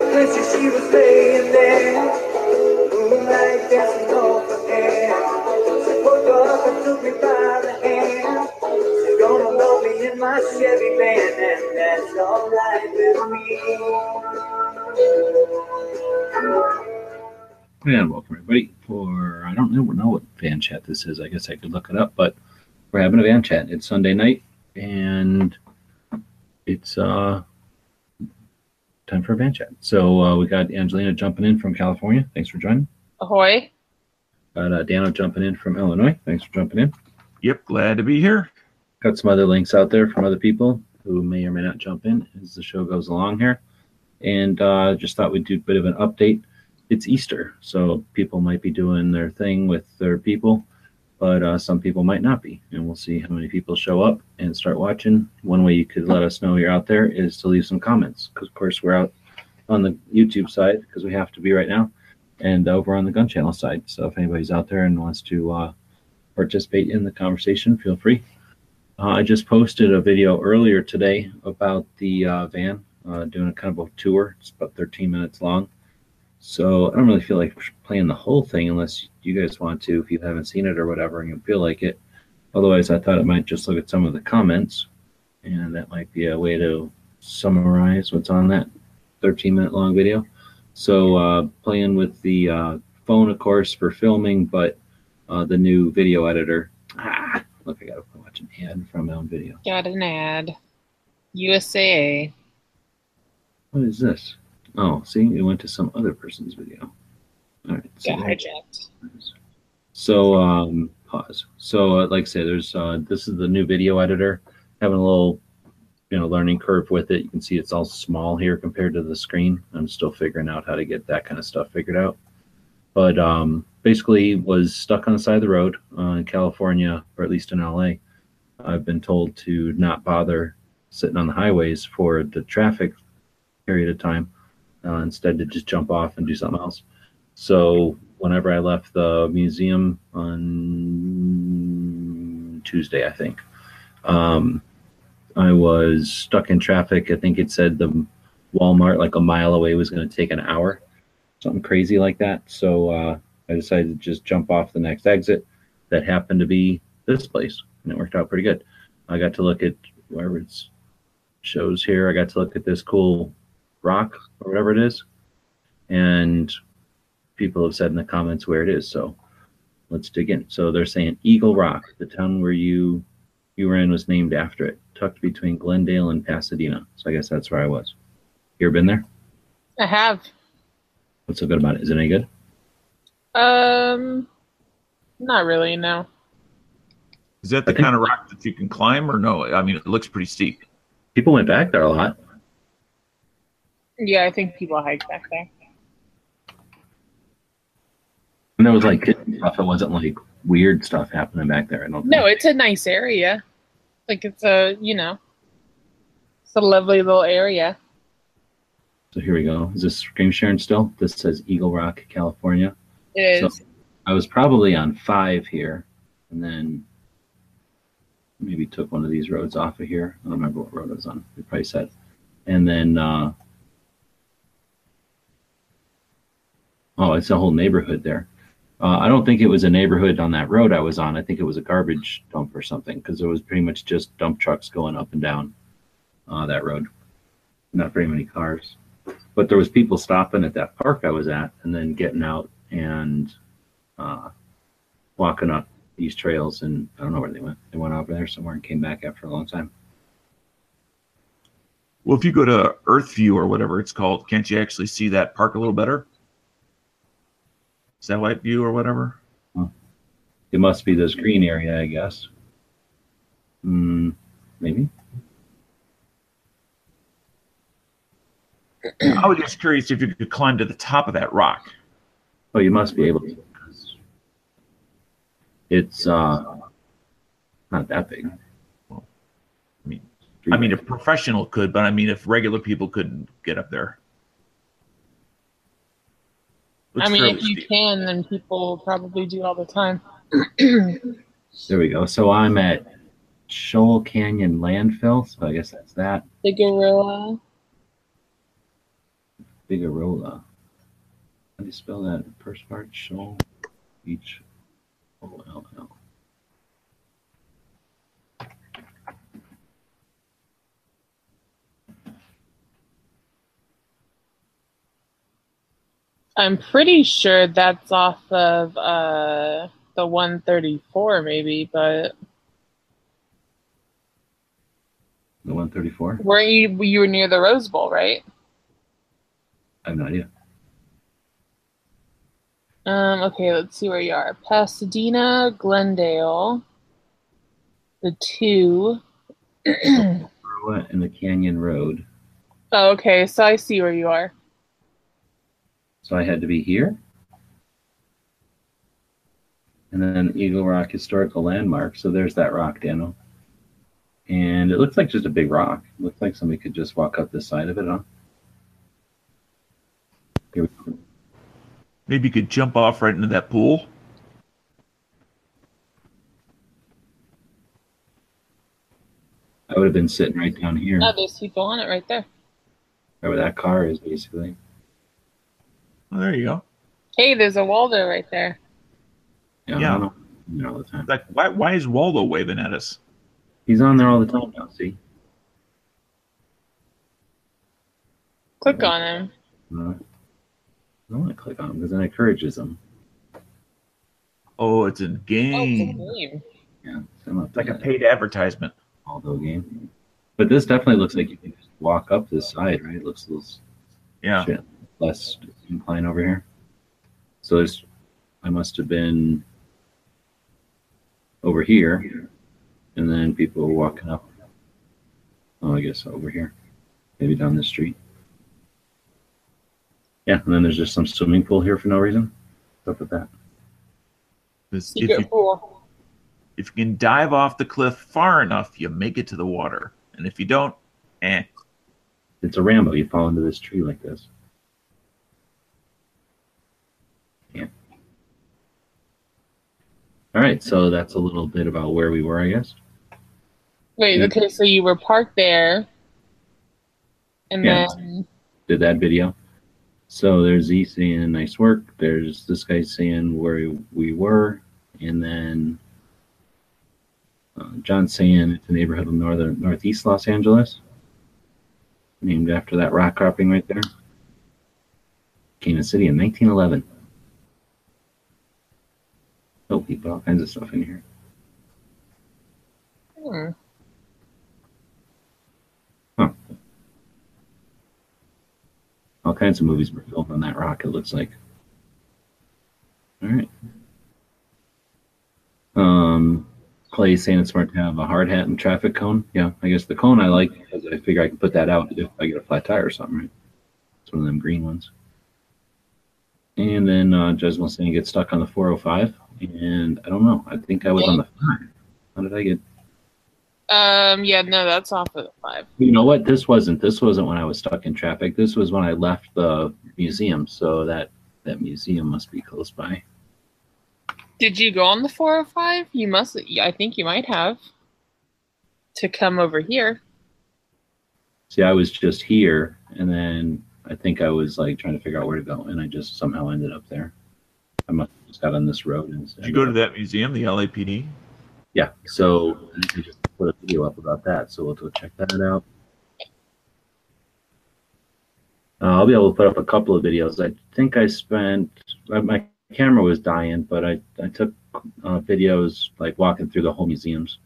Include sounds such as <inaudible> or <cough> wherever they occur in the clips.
She was there, and took me by the hand. She's gonna me in my Chevy van, and that's alright with me. Welcome everybody for I don't know know what van chat this is. I guess I could look it up, but we're having a van chat. It's Sunday night and it's uh time for a van chat. So uh, we got Angelina jumping in from California. Thanks for joining. Ahoy. Got uh, Dano jumping in from Illinois. Thanks for jumping in. Yep, glad to be here. Got some other links out there from other people who may or may not jump in as the show goes along here. And uh, just thought we'd do a bit of an update. It's Easter, so people might be doing their thing with their people, but uh, some people might not be. And we'll see how many people show up and start watching. One way you could let us know you're out there is to leave some comments, because of course we're out on the YouTube side because we have to be right now, and over on the Gun Channel side. So if anybody's out there and wants to uh, participate in the conversation, feel free. Uh, I just posted a video earlier today about the uh, van uh, doing a kind of a tour. It's about 13 minutes long. So I don't really feel like playing the whole thing unless you guys want to, if you haven't seen it or whatever, and you feel like it. Otherwise, I thought it might just look at some of the comments, and that might be a way to summarize what's on that 13 minute long video. So uh, playing with the uh, phone, of course, for filming, but uh, the new video editor. Ah, look, I gotta watch an ad from my own video. Got an ad. USAA. What is this? Oh, see, it went to some other person's video. All right. So, Got hijacked. so um, pause. So, uh, like I said, there's uh, this is the new video editor. Having a little, you know, learning curve with it. You can see it's all small here compared to the screen. I'm still figuring out how to get that kind of stuff figured out. But um, basically, was stuck on the side of the road uh, in California, or at least in LA. I've been told to not bother sitting on the highways for the traffic period of time uh, instead to just jump off and do something else. So whenever I left the museum on Tuesday, I think, um, I was stuck in traffic. I think it said the Walmart like a mile away was going to take an hour, something crazy like that. So uh, I decided to just jump off the next exit. That happened to be this place, and it worked out pretty good. I got to look at wherever it shows here. I got to look at this cool rock or whatever it is. And people have said in the comments where it is. So let's dig in. So they're saying Eagle Rock, the town where you you were in was named after it, tucked between Glendale and Pasadena. So I guess that's where I was. You ever been there? I have. What's so good about it? Is it any good? Um, not really. No. Is that the I think- kind of rock that you can climb or no? I mean, it looks pretty steep. People went back there a lot. Yeah, I think people hike back there. And there was like stuff. It wasn't like weird stuff happening back there. I don't No, it's a nice area. Like it's a, you know, it's a lovely little area. So here we go. Is this screen sharing still? This says Eagle Rock, California. It is. So I was probably on five here, and then maybe took one of these roads off of here. I don't remember what road I was on. We probably said, and then uh, oh, it's a whole neighborhood there. Uh, I don't think it was a neighborhood on that road I was on. I think it was a garbage dump or something because there was pretty much just dump trucks going up and down uh, that road. Not very many cars, but there was people stopping at that park I was at and then getting out and uh, walking up these trails. And I don't know where they went. They went over there somewhere and came back after a long time. Well, if you go to Earth View or whatever it's called, can't you actually see that park a little better? Satellite view or whatever. It must be this green area, I guess. Mm, maybe. I was just curious if you could climb to the top of that rock. Oh, you must be able to. It's uh, not that big. I mean, I mean, a professional could, but I mean, if regular people couldn't get up there. Looks I mean, if you steep. can, then people probably do all the time. <clears throat> there we go. So I'm at Scholl Canyon landfill. So I guess that's that. The gorilla. Figueroa. How do you spell that? First part, Shoal Beach, O L L. I'm pretty sure that's off of uh, the 134, maybe, but The 134? weren't you you were near the Rose Bowl, right? I have no idea. Um, okay, let's see where you are. Pasadena, Glendale, the two. And the Canyon Road. Oh, okay, so I see where you are. So I had to be here. And then Eagle Rock Historical Landmark. So there's that rock, Daniel. And it looks like just a big rock. It looks like somebody could just walk up the side of it, huh? Here we go. Maybe you could jump off right into that pool. I would have been sitting right down here, Oh, there's people on it right there. where that car is, basically. Well, there you go. Hey, there's a Waldo right there. Yeah. Yeah. don't know. There all the time. Like, why? Why is Waldo waving at us? He's on there all the time now. See? Click on him. Uh, I don't want to click on him because then it encourages him. Oh, it's a game. Oh, it's a game. game. Yeah. So It's like a paid advertisement. Aldo game. But this definitely looks like you can just walk up this side, right? It looks a little Yeah. shit, less incline over here. So there's, I must have been over here, and then people were walking up. Oh, I guess over here, maybe down the street. Yeah, and then there's just some swimming pool here for no reason. What's up with that? 'Cause If you, pool. if you can dive off the cliff far enough, you make it to the water. And if you don't, eh. It's a Rambo. You fall into this tree like this. Yeah. All right, so that's a little bit about where we were, I guess. Wait, okay, so you were parked there, and Yeah. then Did that video. So there's Z saying nice work. There's this guy saying where we were, and then uh, John saying it's a neighborhood of northern northeast Los Angeles, named after that rock cropping right there. Came to city in 1911. Oh, he put all kinds of stuff in here. hmm, All kinds of movies were filmed on that rock. It looks like. All right. Um, Clay saying it's smart to have a hard hat and traffic cone. Yeah, I guess the cone I like because I figure I can put that out if I get a flat tire or something. Right? It's one of them green ones. And then uh, Jesmel saying get stuck on the 405, and I don't know. I think I was on the five. How did I get? um, yeah, no, that's off of the five. You know what? This wasn't. This wasn't when I was stuck in traffic. This was when I left the museum. So that that museum must be close by. Did you go on the 405? You must. I think you might have. To come over here. See, I was just here, and then I think I was like trying to figure out where to go, and I just somehow ended up there. I must just got on this road instead. Did you go to that museum, the LAPD? Yeah. So I think just put a video up about that. So we'll go check that out. Uh, I'll be able to put up a couple of videos. I think I spent my camera was dying, but I I took uh, videos like walking through the whole museums,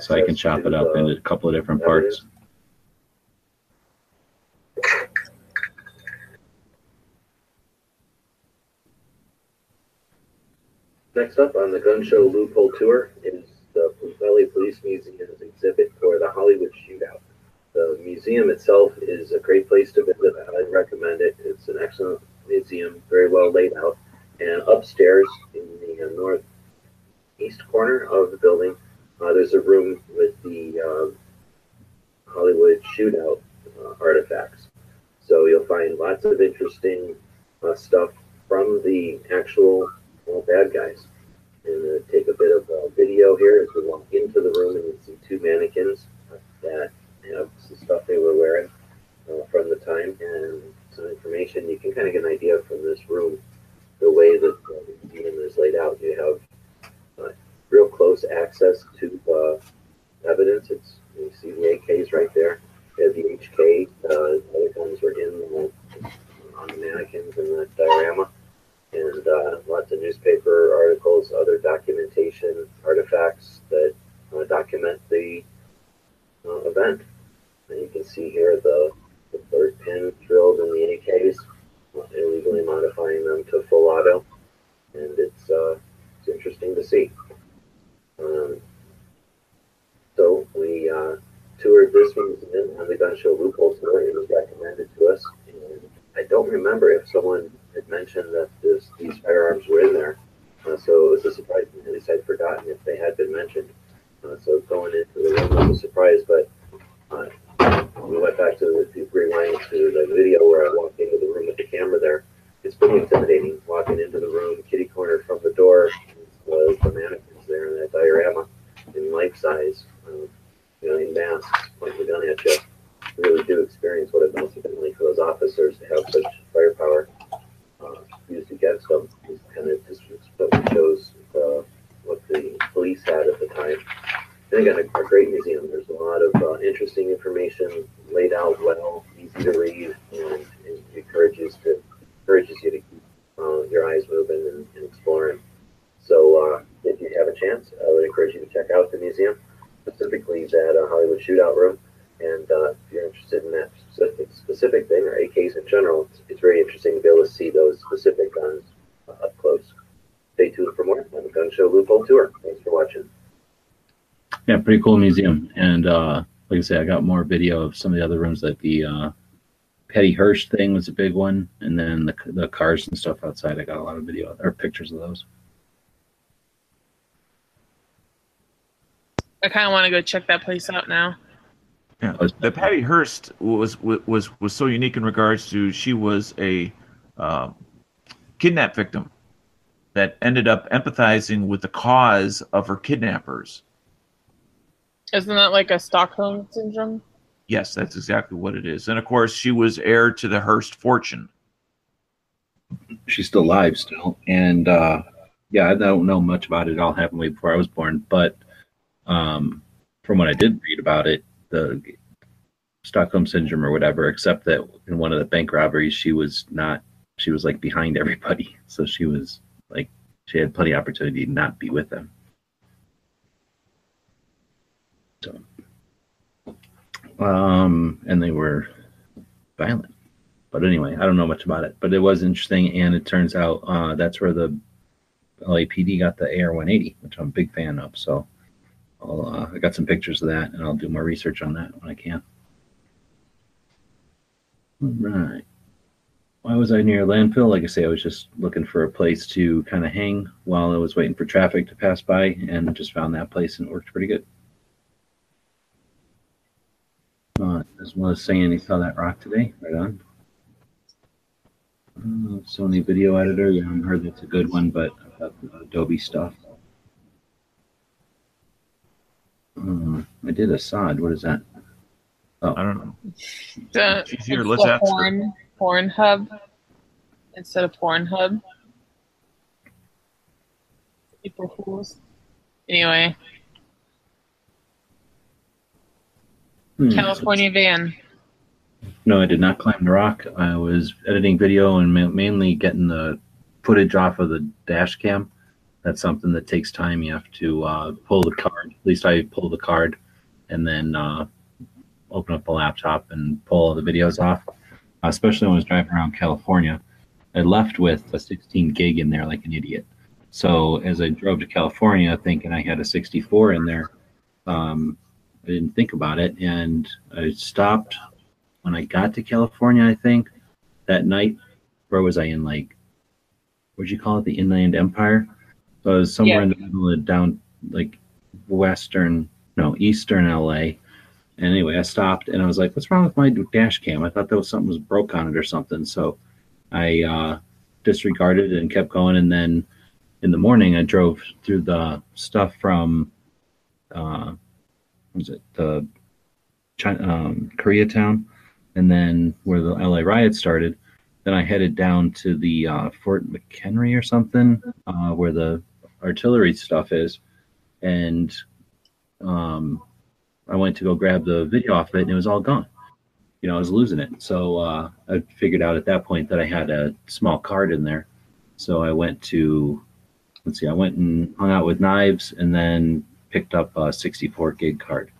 so I can chop it up into a couple of different parts. Next up on the gun show loophole tour is the Valley Police Museum's exhibit for the Hollywood Shootout. The museum itself is a great place to visit. I recommend it. It's an excellent museum, very well laid out. And upstairs in the uh, northeast corner of the building, uh, there's a room with the uh, Hollywood Shootout uh, artifacts. So you'll find lots of interesting uh, stuff from the actual bad guys. And uh, take a bit of uh, video here as we walk into the room and you see two mannequins that have some stuff they were wearing uh, from the time and some information. You can kind of get an idea from this room, the way that uh, the museum is laid out. You have uh, real close access to uh, evidence. It's you see the AKs right there. You have the HK. Uh, other guns were in the, on the mannequins in the diorama, and uh, lots of newspaper articles, other documentation, artifacts that uh, document the uh, event. And you can see here the, the third pin drilled in the AKs, uh, illegally modifying them to full auto, and it's uh, it's interesting to see. Um, so we uh, toured this museum on the gun show loophole tour. It was recommended to us, and I don't remember if someone had mentioned that this, these firearms were in there. Uh, so it was a surprise. At least I'd forgotten if they had been mentioned. Uh, so going into the room was a surprise, but uh, we went back to the, to rewind to the video where I walked into the room with the camera there. It's pretty intimidating walking into the room, kitty corner from the door, was the mannequins there in that diorama in life size, um, you know, in masks pointing the gun at you. You really do experience what it must have been like for those officers to have such firepower uh, used against them. It kind of just shows uh, what the police had at the time. And again, a, a great museum. There's a lot of uh, interesting information laid out well, easy to read, and, and encourages to encourages you to keep uh, your eyes moving and, and exploring. So, uh, if you have a chance, I would encourage you to check out the museum, specifically that uh, Hollywood Shootout Room. And uh, if you're interested in that specific, specific thing, or AKs in general, it's, it's very interesting to be able to see those specific guns uh, up close. Stay tuned for more on the Gun Show Loophole Tour. Thanks for watching. Yeah, pretty cool museum. And uh, like I say, I got more video of some of the other rooms, like the uh, Patty Hearst thing was a big one, and then the the cars and stuff outside. I got a lot of video or pictures of those. I kind of want to go check that place out now. Yeah, the Patty Hearst was was was so unique in regards to she was a uh, kidnap victim that ended up empathizing with the cause of her kidnappers. Isn't that like a Stockholm syndrome? Yes, that's exactly what it is. And of course, she was heir to the Hearst fortune. She's still alive, still, and uh, yeah, I don't know much about it. It all happened way before I was born, but um, from what I did read about it, the Stockholm syndrome or whatever, except that in one of the bank robberies, she was not, she was like behind everybody. <laughs> So she was like, she had plenty of opportunity to not be with them. So, um, and they were violent. But anyway, I don't know much about it, but it was interesting. And it turns out uh, that's where the LAPD got the AR 180, which I'm a big fan of. So, I'll, uh, I got some pictures of that, and I'll do more research on that when I can. All right. Why was I near a landfill? Like I say, I was just looking for a place to kind of hang while I was waiting for traffic to pass by, and just found that place, and it worked pretty good. Uh, as well as saying he saw that rock today. Right on. Uh, Sony Video Editor. Yeah, I heard that's a good one, but I've got the Adobe stuff. Uh, I did a Assad. What is that? Oh, I don't know. The, She's here. Let's ask porn, porn hub instead of porn hub. April Fools. Anyway, hmm. California van. No, I did not climb the rock. I was editing video and ma- mainly getting the footage off of the dash cam. That's something that takes time. You have to uh, pull the card. At least I pull the card and then uh, open up the laptop and pull all the videos off. especially when I was driving around California. I left with a 16 gig in there like an idiot. So as I drove to California, thinking I had a 64 in there, um, I didn't think about it, and I stopped when I got to California. I think that night, where was I in? Like, what'd you call it? The Inland Empire. So I was somewhere Yeah. in the middle of down, like western, no, eastern LA. And anyway, I stopped and I was like, "What's wrong with my dash cam?" I thought there was something was broke on it or something. So I uh, disregarded it and kept going. And then in the morning, I drove through the stuff from, uh, was it the China, um, Koreatown, and then where the LA riot started. then I headed down to the uh, Fort McHenry or something, uh, where the artillery stuff is, and um, I went to go grab the video off of it, and it was all gone. You know, I was losing it. So uh, I figured out at that point that I had a small card in there. So I went to, let's see, I went and hung out with Knives, and then picked up a 64 gig card.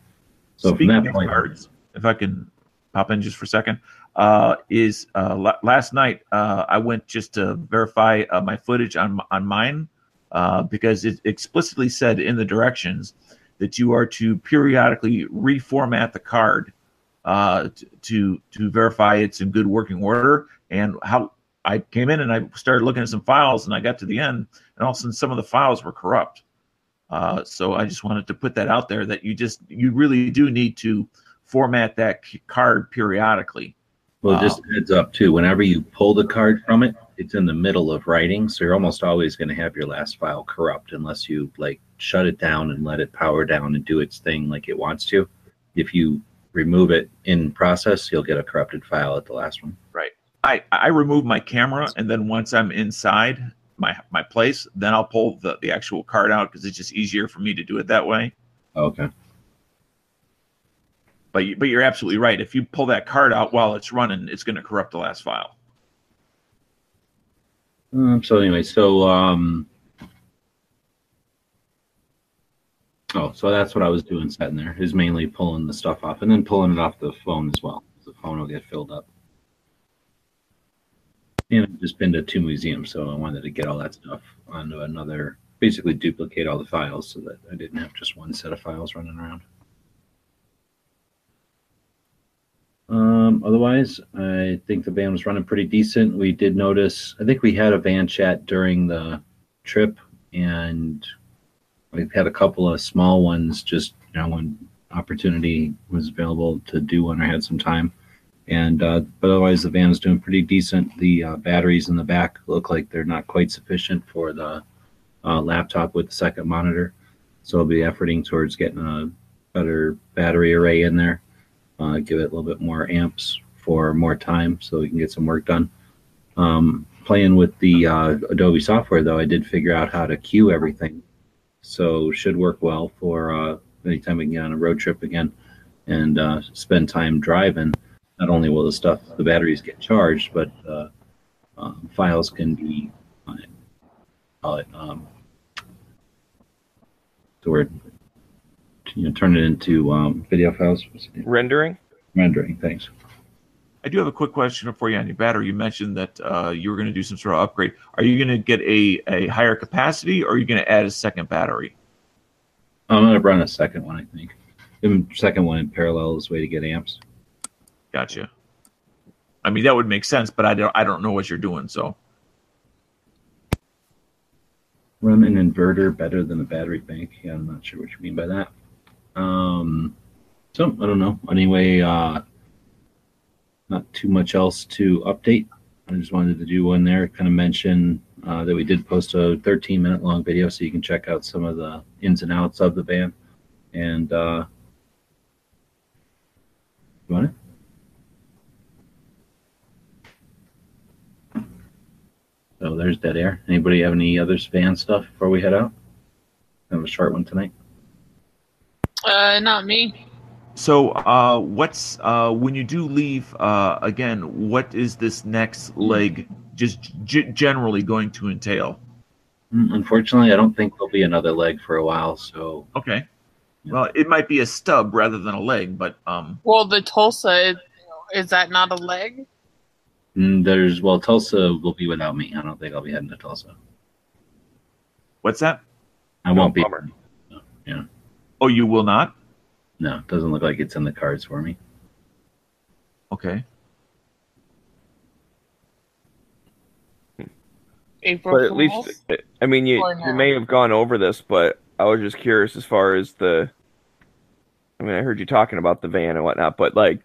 So Speaking from that point, cards, if I can pop in just for a second, uh, is uh, la- last night uh, I went just to verify uh, my footage on on mine uh, because it explicitly said in the directions that you are to periodically reformat the card uh, to to verify it's in good working order. And how I came in and I started looking at some files and I got to the end and all of a sudden some of the files were corrupt. Uh, so I just wanted to put that out there that you just you really do need to format that card periodically. Well, just a heads up too. Whenever you pull the card from it, it's in the middle of writing, so you're almost always going to have your last file corrupt unless you like shut it down and let it power down and do its thing like it wants to. If you remove it in process, you'll get a corrupted file at the last one. Right. I I remove my camera and then once I'm inside my my place, then I'll pull the, the actual card out because it's just easier for me to do it that way. Okay. But you, but you're absolutely right. If you pull that card out while it's running, it's going to corrupt the last file. Um, so anyway, so um, oh, so that's what I was doing sitting there is mainly pulling the stuff off and then pulling it off the phone as well. The phone will get filled up. And I've just been to two museums, so I wanted to get all that stuff onto another, basically duplicate all the files so that I didn't have just one set of files running around. Um, otherwise, I think the band was running pretty decent. We did notice, I think we had a van chat during the trip, and we've had a couple of small ones just, you know, when opportunity was available to do one, I had some time. And, uh, but otherwise, the van is doing pretty decent. The uh, batteries in the back look like they're not quite sufficient for the uh, laptop with the second monitor. So I'll be efforting towards getting a better battery array in there uh, give it a little bit more amps for more time so we can get some work done. Um, playing with the uh, Adobe software, though, I did figure out how to queue everything. So should work well for uh, anytime we can get on a road trip again and uh, spend time driving. Not only will the stuff, the batteries get charged, but uh, um, files can be, uh, call it, um, the word, you know, turn it into um, video files. Rendering? Rendering, thanks. I do have a quick question for you on your battery. You mentioned that uh, you were going to do some sort of upgrade. Are you going to get a, a higher capacity or are you going to add a second battery? I'm gonna run a second one, I think. The second one in parallel is way to get amps. Gotcha. I mean, that would make sense, but I don't, I don't know what you're doing. So Run an inverter better than a battery bank. Yeah, I'm not sure what you mean by that. Um, so I don't know. Anyway, uh, not too much else to update. I just wanted to do one there. Kind of mention uh, that we did post a 13 minute long video, so you can check out some of the ins and outs of the band. And uh, you want it? There's dead air. Anybody have any other van stuff before we head out? Have a short one tonight. Uh, not me. So, uh, what's uh, when you do leave uh, again? What is this next leg just g- generally going to entail? Mm, Unfortunately, I don't think there'll be another leg for a while. So Okay. Well, it might be a stub rather than a leg, but um, Well, the Tulsa is, is that not a leg? Mm, there's well, Tulsa will be without me. I don't think I'll be heading to Tulsa. what's that? I won't be. bummer. Oh, you will not. No, it doesn't look like it's in the cards for me. Okay. April But at Fools? least, I mean, you, you may have gone over this, but I was just curious as far as the. I mean, I heard you talking about the van and whatnot, but like,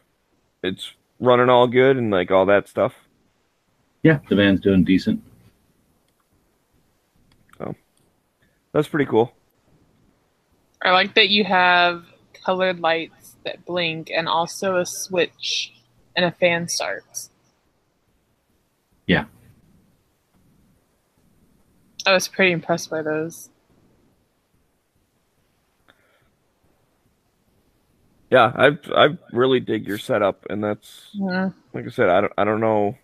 it's running all good and like all that stuff. Yeah, the van's doing decent. Oh, that's pretty cool. I like that you have colored lights that blink and also a switch and a fan starts. Yeah. I was pretty impressed by those. Yeah, I I really dig your setup, and that's Yeah. like I said, I don't I don't know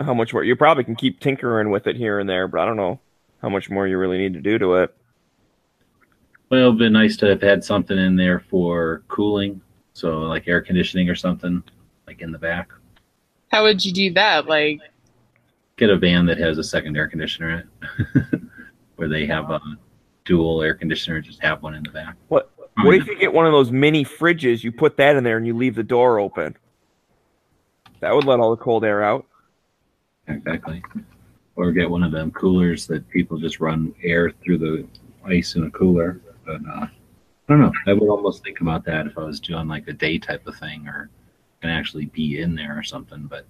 how much more you probably can keep tinkering with it here and there, but I don't know how much more you really need to do to it. Well, it'd been nice to have had something in there for cooling, so like air conditioning or something, like in the back. How would you do that? Like, Get a van that has a second air conditioner in it, <laughs> where they have a dual air conditioner. Just have one in the back. What what if you get one of those mini fridges, you put that in there and you leave the door open? That would let all the cold air out. Exactly. Or get one of them coolers that people just run air through the ice in a cooler. But uh, I don't know. I would almost think about that if I was doing like a day type of thing or can actually be in there or something. But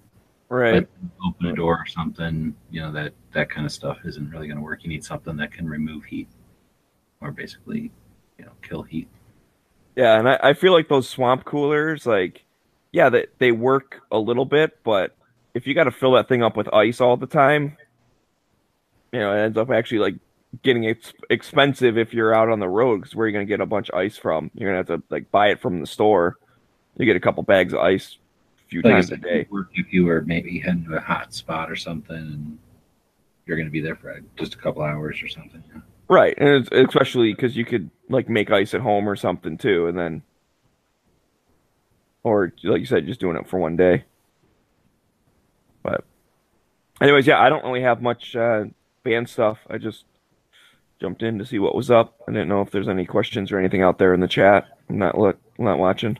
Right. but open a door or something, you know, that that kind of stuff isn't really going to work. You need something that can remove heat or basically, you know, kill heat. Yeah, and I, I feel like those swamp coolers, like, yeah, they they work a little bit, but if you got to fill that thing up with ice all the time, you know, it ends up actually like getting ex- expensive if you're out on the road. Because where are you gonna get a bunch of ice from? You're gonna have to like buy it from the store. You get a couple bags of ice a few Like times a day. it would work if you were maybe heading to a hot spot or something and you're going to be there for just a couple hours or something. Yeah. Right, and it's, especially because you could like make ice at home or something too, and then, or like you said, just doing it for one day. But, anyways, yeah, I don't really have much uh, band stuff. I just jumped in to see what was up. I didn't know if there's any questions or anything out there in the chat. I'm not look, I'm not watching.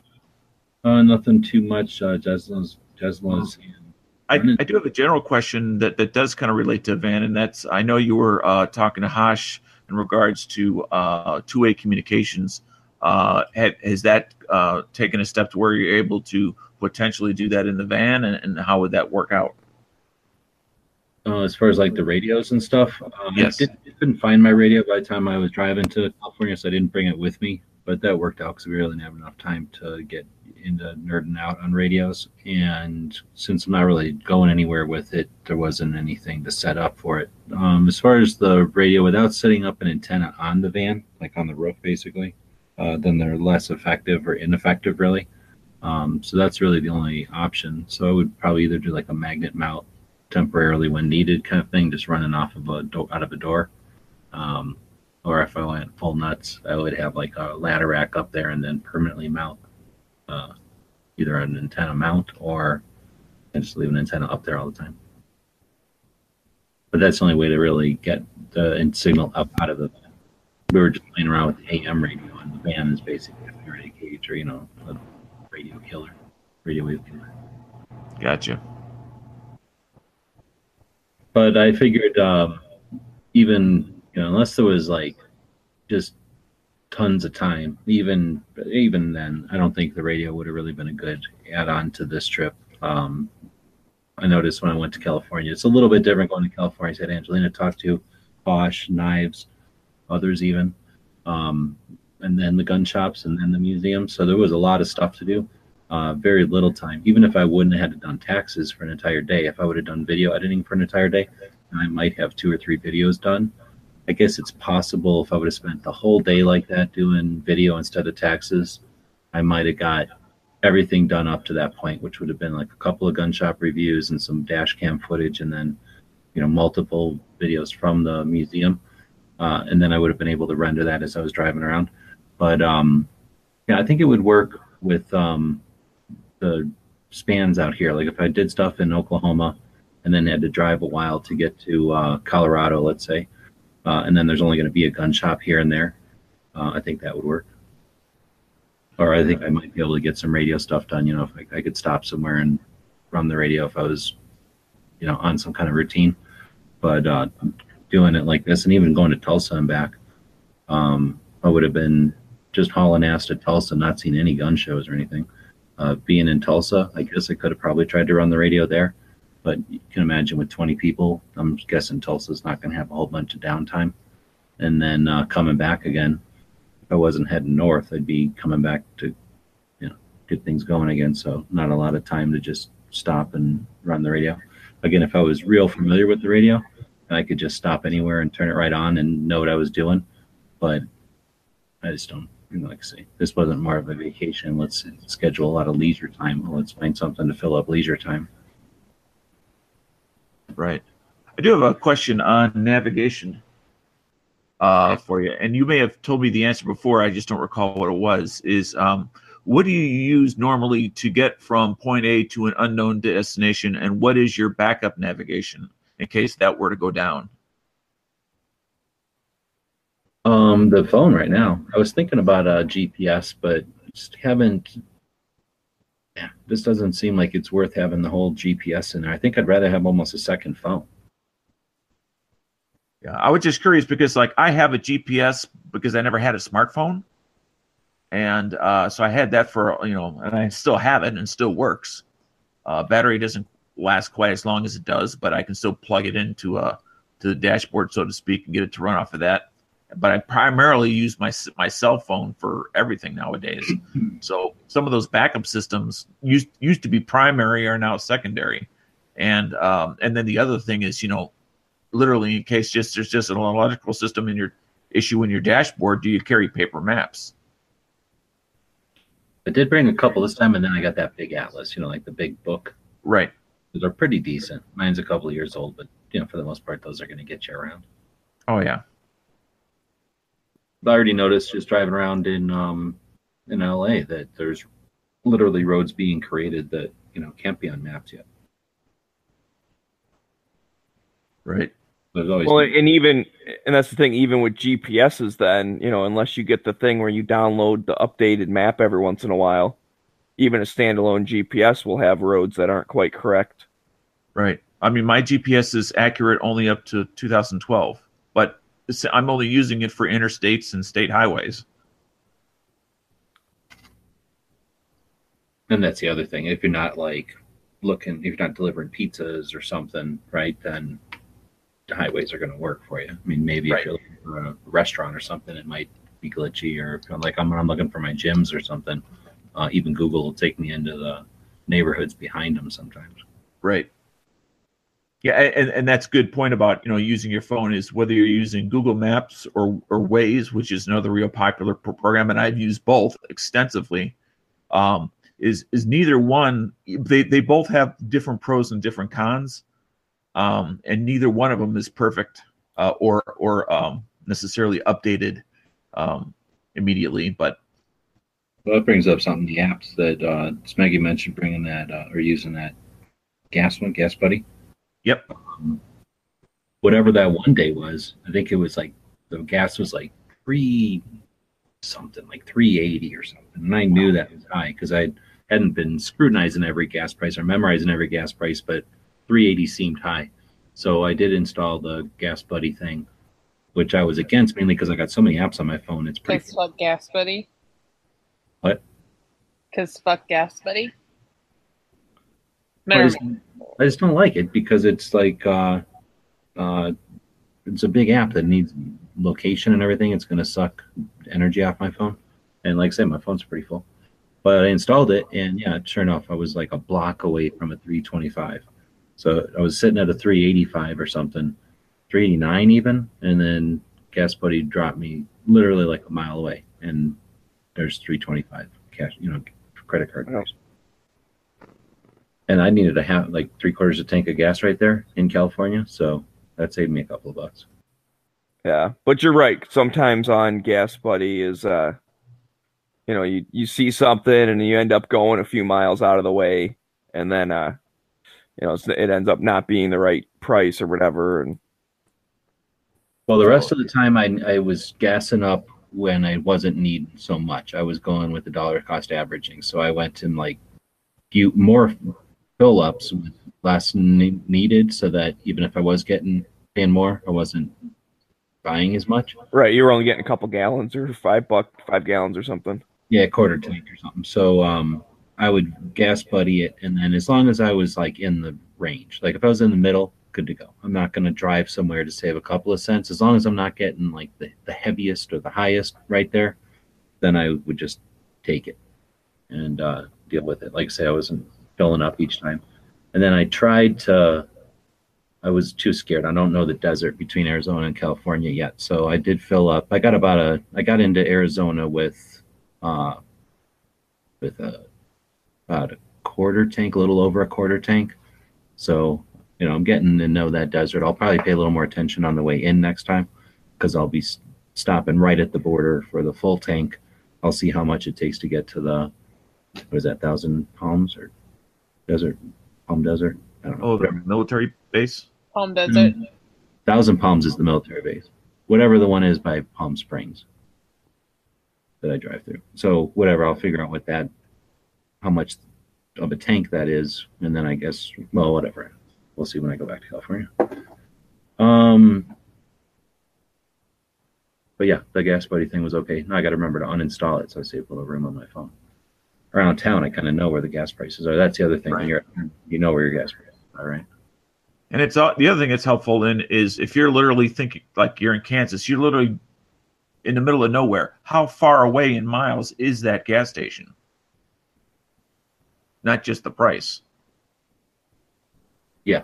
Uh, nothing too much. Uh, Jesla's, Jesla's I, I do have a general question that, that does kind of relate to Van, and that's I know you were uh, talking to Hash in regards to uh, two-way communications. Uh, had, has that uh, taken a step to where you're able to potentially do that in the van, and, and how would that work out? Uh, as far as like the radios and stuff, um, Yes. I did, couldn't find my radio by the time I was driving to California, so I didn't bring it with me. But that worked out because we really didn't have enough time to get into nerding out on radios. And since I'm not really going anywhere with it, there wasn't anything to set up for it. Um, as far as the radio, without setting up an antenna on the van, like on the roof, basically, uh, then they're less effective or ineffective, really. Um, so that's really the only option. So I would probably either do like a magnet mount temporarily when needed kind of thing, just running off of a do- out of a door. Um, or if I went full nuts, I would have like a ladder rack up there and then permanently mount uh, either an antenna mount or just leave an antenna up there all the time. But that's the only way to really get the signal up out of the van. We were just playing around with the AM radio, and the van is basically a Faraday cage or you know radio killer, radio wave killer. Gotcha. but I figured um, even you know unless there was like just tons of time, even even then, I don't think the radio would have really been a good add-on to this trip. Um, I noticed when I went to California, it's a little bit different going to California. I had Angelina talk to, Bosch, Knives, others even, um, and then the gun shops, and then the museum. So there was a lot of stuff to do. Uh, very little time. Even if I wouldn't have had to done taxes for an entire day, if I would have done video editing for an entire day, I might have two or three videos done. I guess it's possible if I would have spent the whole day like that doing video instead of taxes, I might have got everything done up to that point, which would have been like a couple of gun shop reviews and some dash cam footage, and then you know multiple videos from the museum, uh, and then I would have been able to render that as I was driving around. But um, yeah, I think it would work with um, the spans out here. Like if I did stuff in Oklahoma and then had to drive a while to get to uh, Colorado, let's say, uh, and then there's only going to be a gun shop here and there, uh, I think that would work. Or I think I might be able to get some radio stuff done. You know, if I, I could stop somewhere and run the radio if I was, you know, on some kind of routine. But uh, doing it like this, and even going to Tulsa and back, um, I would have been just hauling ass to Tulsa, not seen any gun shows or anything. Uh, being in Tulsa, I guess I could have probably tried to run the radio there, but you can imagine with 20 people, I'm guessing Tulsa's not going to have a whole bunch of downtime. And then uh, coming back again, if I wasn't heading north, I'd be coming back to, you know, get things going again. So not a lot of time to just stop and run the radio. again, if I was real familiar with the radio, I could just stop anywhere and turn it right on and know what I was doing. But I just don't. Know, like I say, this wasn't more of a vacation. Let's schedule a lot of leisure time. Let's find something to fill up leisure time. Right. I do have a question on navigation uh, for you, and you may have told me the answer before. I just don't recall what it was. Is um, what do you use normally to get from point A to an unknown destination, and what is your backup navigation in case that were to go down? Um, the phone right now. I was thinking about a GPS, but just haven't. Yeah, this doesn't seem like it's worth having the whole GPS in there. I think I'd rather have almost a second phone. Yeah, I was just curious because like I have a GPS because I never had a smartphone, and uh, so I had that for you know, and I still have it and it still works. Uh, battery doesn't last quite as long as it does, but I can still plug it into uh, to the dashboard, so to speak, and get it to run off of that but I primarily use my my cell phone for everything nowadays. <clears throat> so some of those backup systems used used to be primary are now secondary, and um, and then the other thing is you know, literally in case just there's just an electrical system in your issue in your dashboard, do you carry paper maps? I did bring a couple this time, and then I got that big atlas, you know, like the big book. Right. They're pretty decent. Mine's a couple of years old, but you know, for the most part, those are going to get you around. Oh yeah. I already noticed just driving around in um, in LA that there's literally roads being created that you know can't be on maps yet. Right. well, and even and that's the thing. Even with GPSs, then you know, unless you get the thing where you download the updated map every once in a while, even a standalone GPS will have roads that aren't quite correct. Right. I mean, my GPS is accurate only up to 2012, but I'm only using it for interstates and state highways. And that's the other thing. If you're not like looking, if you're not delivering pizzas or something, right, then the highways are going to work for you. I mean, maybe right. if you're looking for a restaurant or something, it might be glitchy. Or like I'm, I'm looking for my gyms or something, uh, even Google will take me into the neighborhoods behind them sometimes. Right. Yeah, and, and that's a good point about you know using your phone is whether you're using Google Maps or or Waze, which is another real popular program, and I've used both extensively. Um, is is neither one they they both have different pros and different cons, um, and neither one of them is perfect uh, or or um, necessarily updated um, immediately. But well, that brings up something. The apps that uh, Smeggy mentioned, bringing that uh, or using that gas one, Gas Buddy. Yep. Um, whatever that one day was, I think it was like the gas was like three something, like 380 or something. And I knew that was high because I hadn't been scrutinizing every gas price or memorizing every gas price, but 380 seemed high. So I did install the Gas Buddy thing, which I was against mainly because I got so many apps on my phone. It's pretty. Because fuck Gas Buddy. What? Because fuck Gas Buddy. I just, I just don't like it because it's like uh, uh, it's a big app that needs location and everything. It's going to suck energy off my phone. And like I said, my phone's pretty full. But I installed it, and yeah, sure enough, I was like a block away from a 325. So I was sitting at a 385 or something, 389 even, and then Gas Buddy dropped me literally like a mile away, and there's 325 cash, you know, credit card. Oh and I needed to have like three quarters of a tank of gas right there in California, so that saved me a couple of bucks. Yeah, but you're right. Sometimes on Gas Buddy is, uh, you know, you you see something and you end up going a few miles out of the way, and then, uh, you know, it ends up not being the right price or whatever. And well, the rest of the time I I was gassing up when I wasn't needing so much. I was going with the dollar cost averaging, so I went in like few more fill ups with less ne- needed so that even if I was getting paying more, I wasn't buying as much. Right. You were only getting a couple gallons or five buck, five gallons or something. Yeah, quarter tank or something. So um, I would gas buddy it, and then as long as I was like in the range, like if I was in the middle, good to go. I'm not going to drive somewhere to save a couple of cents. As long as I'm not getting like the, the heaviest or the highest right there, then I would just take it and uh, deal with it. Like I say, I wasn't filling up each time. And then I tried to I was too scared. I don't know the desert between Arizona and California yet, so I did fill up. I got about a. I got into Arizona with, uh, with a about a quarter tank, a little over a quarter tank. So you know, I'm getting to know that desert. I'll probably pay a little more attention on the way in next time because I'll be stopping right at the border for the full tank. I'll see how much it takes to get to the what is that thousand palms or desert palm desert. I don't know. Oh, the military base. Palm Desert. Thousand Palms is the military base. Whatever the one is by Palm Springs that I drive through. So whatever, I'll figure out what that, how much of a tank that is, and then I guess, well, whatever. We'll see when I go back to California. Um, but yeah, the gas buddy thing was okay. Now I got to remember to uninstall it, so I save a little room on my phone. Around town, I kind of know where the gas prices are. That's the other thing. When Right. you're, you know where your gas prices are, right? And it's uh, the other thing that's helpful in is if you're literally thinking like you're in Kansas, you're literally in the middle of nowhere. How far away in miles is that gas station? Not just the price. Yeah.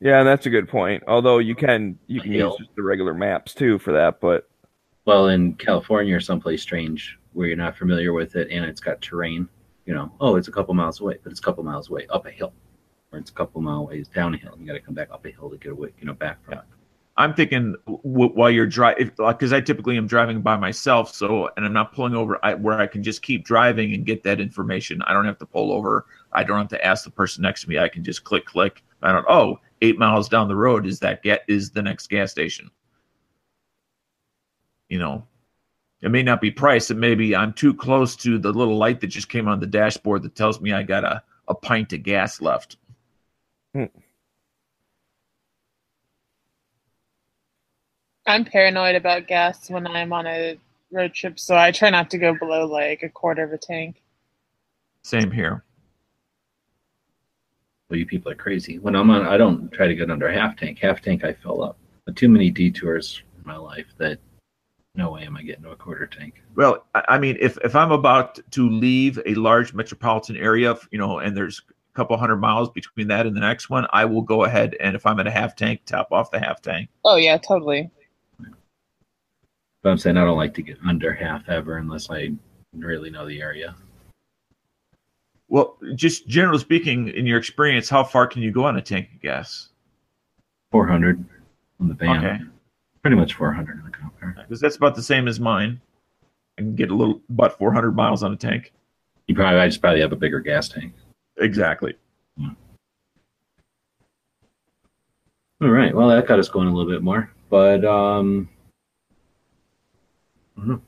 Yeah, and that's a good point. Although you can you can use just the regular maps too for that, but well in california or someplace strange where you're not familiar with it and it's got terrain you know oh it's a couple miles away but it's a couple miles away up a hill or it's a couple mile ways down a hill and you got to come back up a hill to get away you know back from it I'm thinking w- while you're driving, because I typically am driving by myself, so and I'm not pulling over I, where I can just keep driving and get that information. I don't have to pull over. I don't have to ask the person next to me. I can just click, click. I don't. Oh, eight miles down the road is that get is the next gas station. You know, it may not be price. It may be I'm too close to the little light that just came on the dashboard that tells me I got a a pint of gas left. Hmm. I'm paranoid about gas when I'm on a road trip, so I try not to go below like a quarter of a tank. Same here. well you people are crazy when i'm on i don't try to get under half tank half tank i fill up but too many detours in my life that no way am i getting to a quarter tank Well, I I mean, if if I'm about to leave a large metropolitan area, you know, and there's a couple hundred miles between that and the next one, I will go ahead and if I'm at a half tank, top off the half tank. Oh yeah, totally. but i'm saying i don't like to get under half ever unless i really know the area Well, just generally speaking, in your experience, how far can you go on a tank of gas? 400 on the van Okay, pretty much 400 in the car because that's about the same as mine. I can get a little about 400 miles on a tank. you probably i just probably have a bigger gas tank Exactly. All right. Well, that got us going a little bit more, but um, I don't know.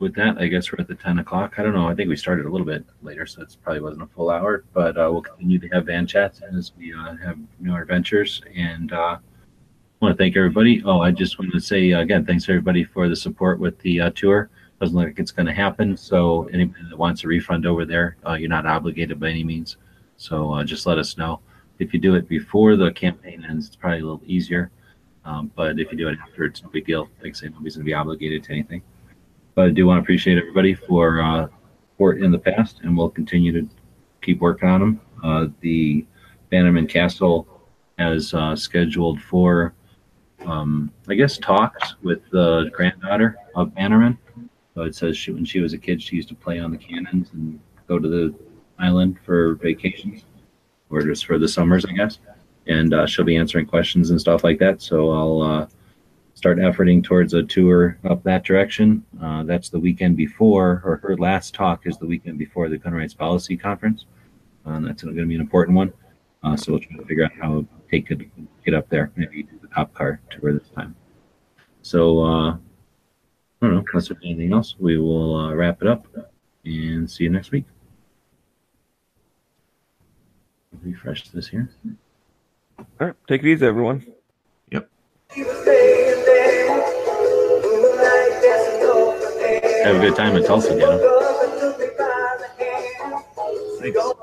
With that, I guess we're at the ten o'clock. I don't know. I think we started a little bit later, so it probably wasn't a full hour. But uh, we'll continue to have van chats as we uh, have new adventures. And uh, I want to thank everybody. Oh, I just wanted to say again, thanks everybody for the support with the uh, tour. Doesn't look like it's going to happen. So anybody that wants a refund over there, uh, you're not obligated by any means. So uh, just let us know. If you do it before the campaign ends, it's probably a little easier. Um, but if you do it after, it's no big deal. Like I say, nobody's going to be obligated to anything. But I do want to appreciate everybody for uh, support in the past, and we'll continue to keep working on them. Uh, the Bannerman Castle has uh, scheduled for, um, I guess, talks with the granddaughter of Bannerman. So it says she, when she was a kid, she used to play on the cannons and go to the island for vacations or just for the summers, I guess. And uh, she'll be answering questions and stuff like that. So I'll uh, start efforting towards a tour up that direction. Uh, that's the weekend before, or her last talk is the weekend before the Gun Rights Policy Conference. Um, that's going to be an important one. Uh, so we'll try to figure out how to take it, get up there, maybe do the cop car tour this time. So uh, I don't know, unless there's anything else, we will uh, wrap it up and see you next week. Refresh this here. all right, take it easy, everyone. Have a good time in Tulsa, Dano. Thanks.